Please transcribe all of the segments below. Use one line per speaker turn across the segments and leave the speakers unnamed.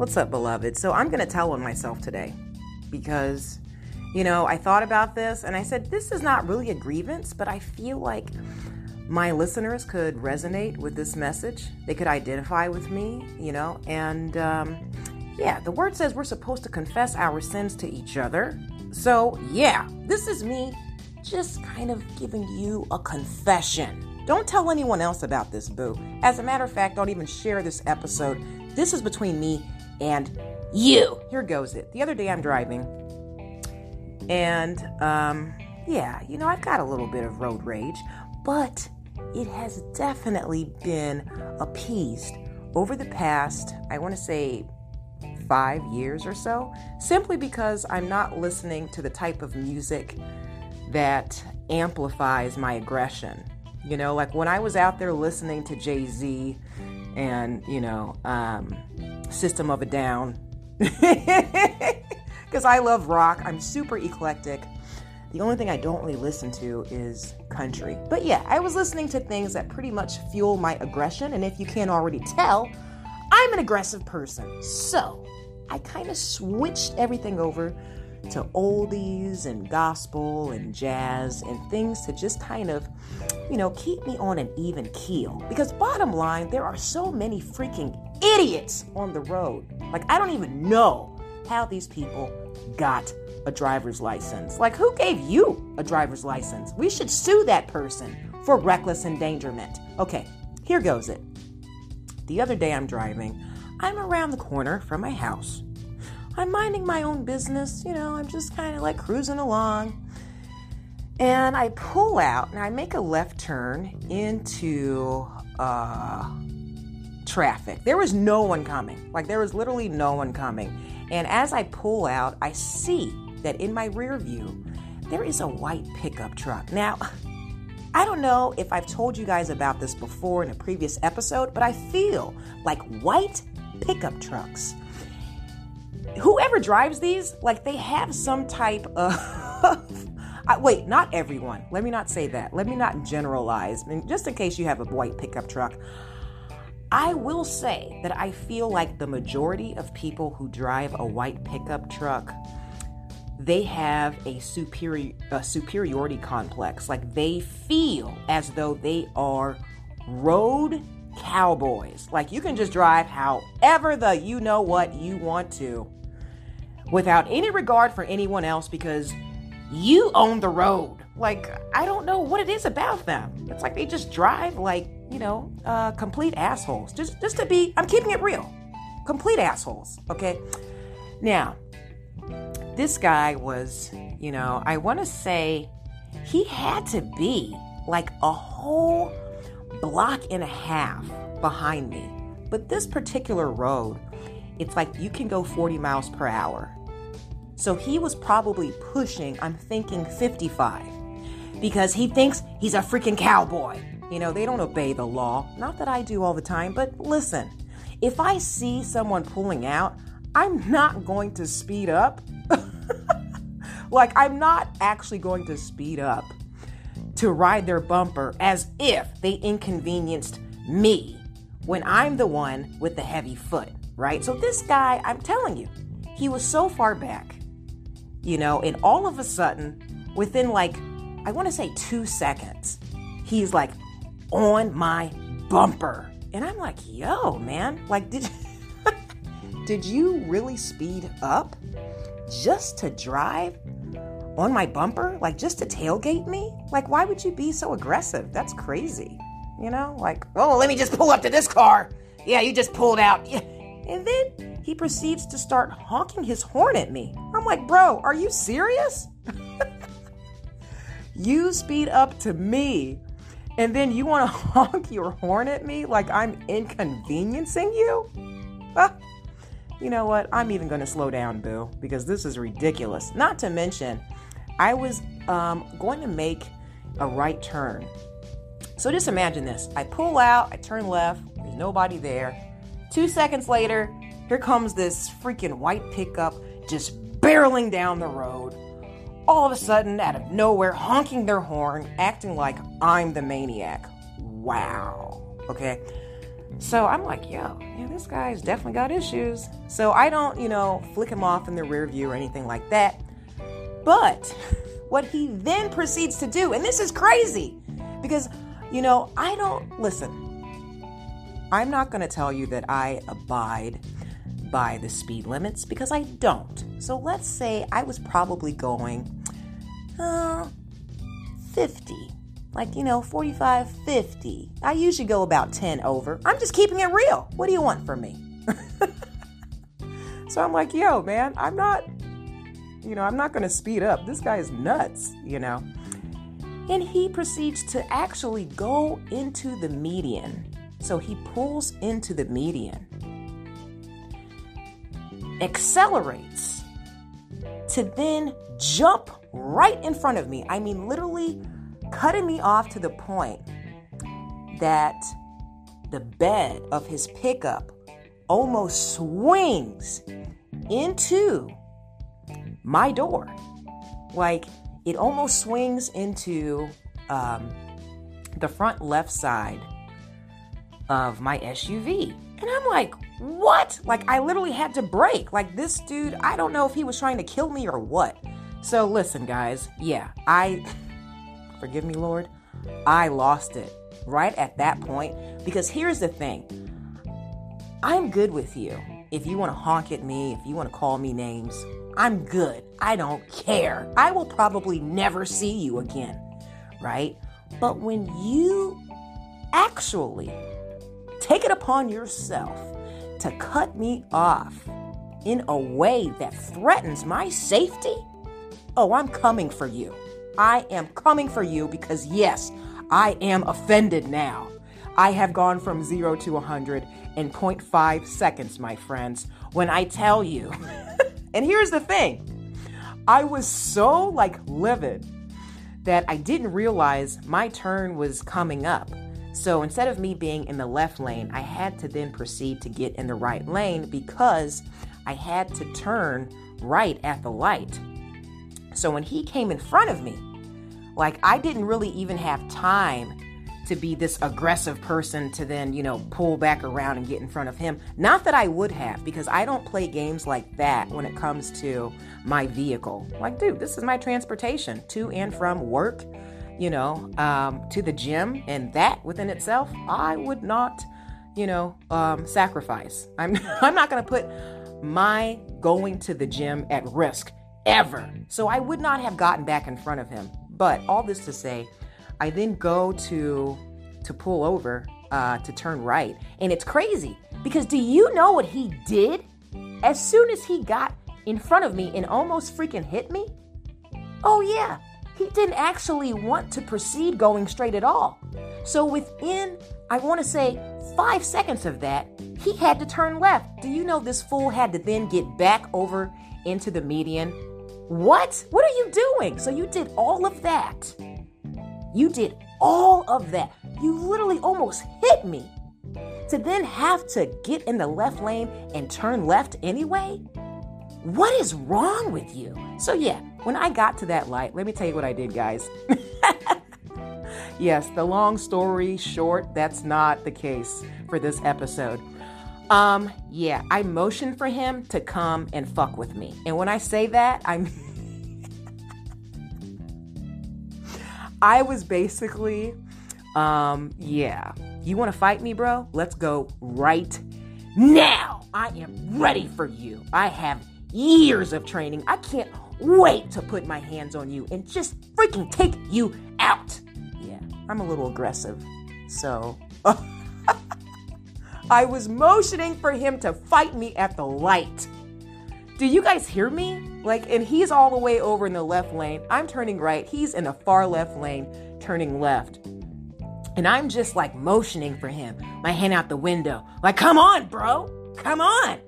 What's up, beloved? So, I'm going to tell on myself today because, you know, I thought about this and I said, this is not really a grievance, but I feel like my listeners could resonate with this message. They could identify with me, you know, and um, yeah, the word says we're supposed to confess our sins to each other. So, yeah, this is me just kind of giving you a confession. Don't tell anyone else about this, boo. As a matter of fact, don't even share this episode. This is between me and you. Here goes it. The other day I'm driving, and um, yeah, you know, I've got a little bit of road rage, but it has definitely been appeased over the past, I want to say, five years or so, simply because I'm not listening to the type of music that amplifies my aggression. You know, like when I was out there listening to Jay Z and, you know, um, System of a Down, because I love rock, I'm super eclectic. The only thing I don't really listen to is country. But yeah, I was listening to things that pretty much fuel my aggression. And if you can't already tell, I'm an aggressive person. So I kind of switched everything over to oldies and gospel and jazz and things to just kind of, you know, keep me on an even keel. Because bottom line, there are so many freaking idiots on the road. Like, I don't even know how these people got a driver's license. Like, who gave you a driver's license? We should sue that person for reckless endangerment. Okay, here goes it. The other day I'm driving, I'm around the corner from my house. I'm minding my own business, you know, I'm just kind of like cruising along. And I pull out and I make a left turn into uh, traffic. There was no one coming. Like, there was literally no one coming. And as I pull out, I see that in my rear view, there is a white pickup truck. Now, I don't know if I've told you guys about this before in a previous episode, but I feel like white pickup trucks whoever drives these, like they have some type of. I, wait, not everyone. Let me not say that. Let me not generalize. I mean, just in case you have a white pickup truck, I will say that I feel like the majority of people who drive a white pickup truck, they have a superior a superiority complex. Like they feel as though they are road cowboys. Like you can just drive however the you know what you want to without any regard for anyone else because you own the road. Like, I don't know what it is about them. It's like they just drive like, you know, uh, complete assholes. Just, just to be, I'm keeping it real. Complete assholes, okay? Now, this guy was, you know, I want to say he had to be like a whole block and a half behind me. But this particular road, it's like you can go 40 miles per hour so he was probably pushing, I'm thinking 55, because he thinks he's a freaking cowboy. You know, they don't obey the law. Not that I do all the time, but listen, if I see someone pulling out, I'm not going to speed up. like, I'm not actually going to speed up to ride their bumper as if they inconvenienced me when I'm the one with the heavy foot, right? So, this guy, I'm telling you, he was so far back you know, and all of a sudden, within like, I want to say two seconds, he's like on my bumper. And I'm like, yo, man, like, did, did you really speed up just to drive on my bumper? Like, just to tailgate me? Like, why would you be so aggressive? That's crazy. You know, like, oh, let me just pull up to this car. Yeah, you just pulled out. Yeah. And then he proceeds to start honking his horn at me. I'm like, bro, are you serious? you speed up to me and then you want to honk your horn at me like I'm inconveniencing you? Ah, you know what? I'm even going to slow down, boo, because this is ridiculous. Not to mention, I was um, going to make a right turn. So just imagine this I pull out, I turn left, there's nobody there. Two seconds later, here comes this freaking white pickup just barreling down the road. All of a sudden, out of nowhere, honking their horn, acting like I'm the maniac. Wow. Okay. So I'm like, yo, yeah, this guy's definitely got issues. So I don't, you know, flick him off in the rear view or anything like that. But what he then proceeds to do, and this is crazy because, you know, I don't, listen, I'm not going to tell you that I abide by the speed limits because I don't. So let's say I was probably going uh, 50 like, you know, 45, 50. I usually go about 10 over. I'm just keeping it real. What do you want from me? so I'm like, yo, man, I'm not, you know, I'm not going to speed up. This guy is nuts, you know. And he proceeds to actually go into the median. So he pulls into the median, accelerates to then jump right in front of me. I mean, literally cutting me off to the point that the bed of his pickup almost swings into my door. Like it almost swings into um, the front left side of my SUV. And I'm like, what? Like, I literally had to brake. Like, this dude, I don't know if he was trying to kill me or what. So, listen, guys, yeah, I. Forgive me, Lord. I lost it right at that point because here's the thing I'm good with you. If you want to honk at me, if you want to call me names, I'm good. I don't care. I will probably never see you again, right? But when you actually take it upon yourself to cut me off in a way that threatens my safety, oh, I'm coming for you. I am coming for you because, yes, I am offended now. I have gone from zero to 100 in 0.5 seconds, my friends. When I tell you, and here's the thing I was so like livid that I didn't realize my turn was coming up. So instead of me being in the left lane, I had to then proceed to get in the right lane because I had to turn right at the light. So when he came in front of me, like I didn't really even have time to be this aggressive person to then, you know, pull back around and get in front of him. Not that I would have, because I don't play games like that when it comes to my vehicle. Like, dude, this is my transportation to and from work, you know, um, to the gym, and that within itself, I would not, you know, um, sacrifice. I'm I'm not gonna put my going to the gym at risk ever. So I would not have gotten back in front of him. But all this to say, I then go to to pull over uh, to turn right, and it's crazy because do you know what he did? As soon as he got in front of me and almost freaking hit me, oh yeah, he didn't actually want to proceed going straight at all. So within, I want to say, five seconds of that, he had to turn left. Do you know this fool had to then get back over into the median what? What are you doing? So you did all of that. You did all of that. You literally almost hit me. To then have to get in the left lane and turn left anyway? What is wrong with you? So, yeah, when I got to that light, let me tell you what I did, guys. yes, the long story short, that's not the case for this episode. Um, yeah, I motioned for him to come and fuck with me. And when I say that, I'm I was basically um, yeah. You want to fight me, bro? Let's go right now. I am ready for you. I have years of training. I can't wait to put my hands on you and just freaking take you out. Yeah, I'm a little aggressive. So I was motioning for him to fight me at the light. Do you guys hear me? Like, and he's all the way over in the left lane. I'm turning right. He's in the far left lane, turning left. And I'm just like motioning for him, my hand out the window. Like, come on, bro. Come on.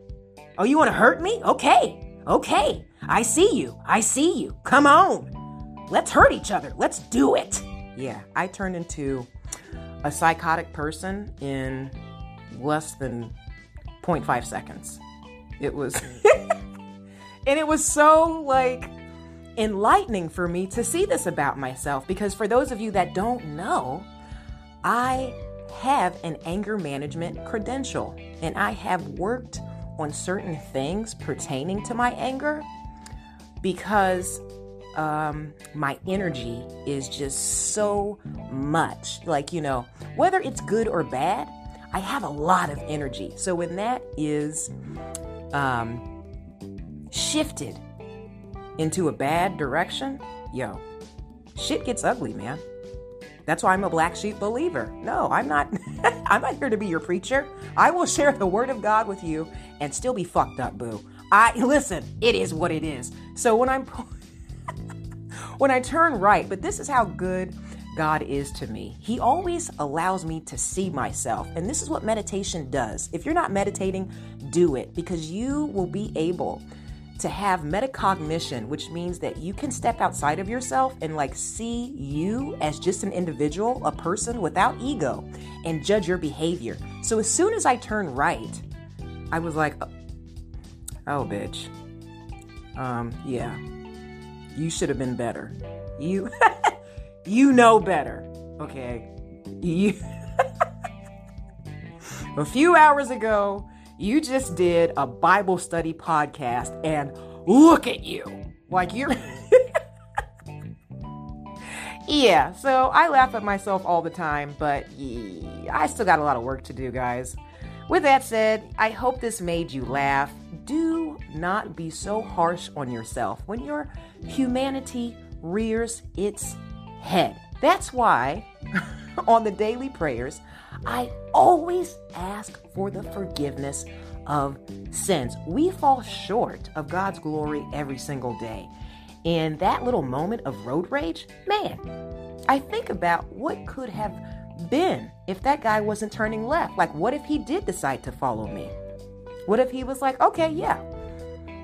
Oh, you want to hurt me? Okay. Okay. I see you. I see you. Come on. Let's hurt each other. Let's do it. Yeah, I turned into a psychotic person in less than 0.5 seconds. It was, and it was so like enlightening for me to see this about myself because for those of you that don't know, I have an anger management credential and I have worked on certain things pertaining to my anger because um, my energy is just so much. Like, you know, whether it's good or bad, I have a lot of energy. So when that is um, shifted into a bad direction, yo, shit gets ugly, man. That's why I'm a black sheep believer. No, I'm not I'm not here to be your preacher. I will share the word of God with you and still be fucked up, boo. I listen, it is what it is. So when I'm when I turn right, but this is how good God is to me. He always allows me to see myself. And this is what meditation does. If you're not meditating, do it because you will be able to have metacognition, which means that you can step outside of yourself and like see you as just an individual, a person without ego, and judge your behavior. So as soon as I turned right, I was like, oh, bitch. Um, yeah. You should have been better. You you know better. Okay. You A few hours ago, you just did a Bible study podcast and look at you. Like you're Yeah, so I laugh at myself all the time, but yeah, I still got a lot of work to do, guys. With that said, I hope this made you laugh. Do not be so harsh on yourself when your humanity rears its head. That's why on the daily prayers, I always ask for the forgiveness of sins. We fall short of God's glory every single day. In that little moment of road rage, man, I think about what could have been if that guy wasn't turning left. Like, what if he did decide to follow me? What if he was like, okay, yeah,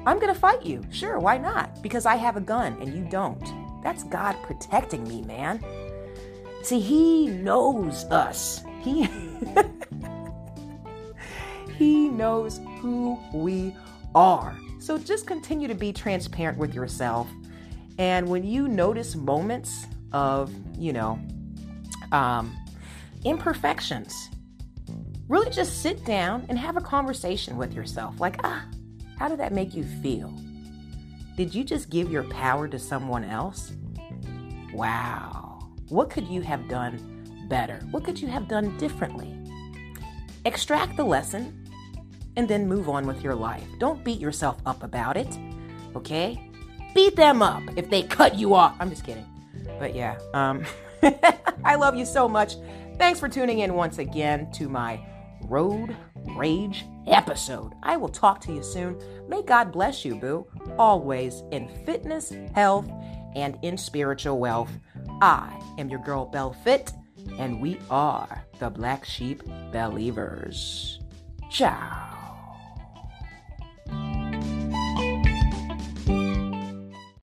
I'm gonna fight you. Sure, why not? Because I have a gun and you don't. That's God protecting me, man. See, He knows us. He. he knows who we are. So just continue to be transparent with yourself. And when you notice moments of, you know, um, imperfections, really just sit down and have a conversation with yourself. Like, ah, how did that make you feel? Did you just give your power to someone else? Wow. What could you have done better? What could you have done differently? Extract the lesson and then move on with your life. Don't beat yourself up about it, okay? Beat them up if they cut you off. I'm just kidding. But yeah, um, I love you so much. Thanks for tuning in once again to my Road Rage episode. I will talk to you soon. May God bless you, boo, always in fitness, health, and in spiritual wealth. I am your girl, Belle Fit, and we are the Black Sheep Believers. Ciao.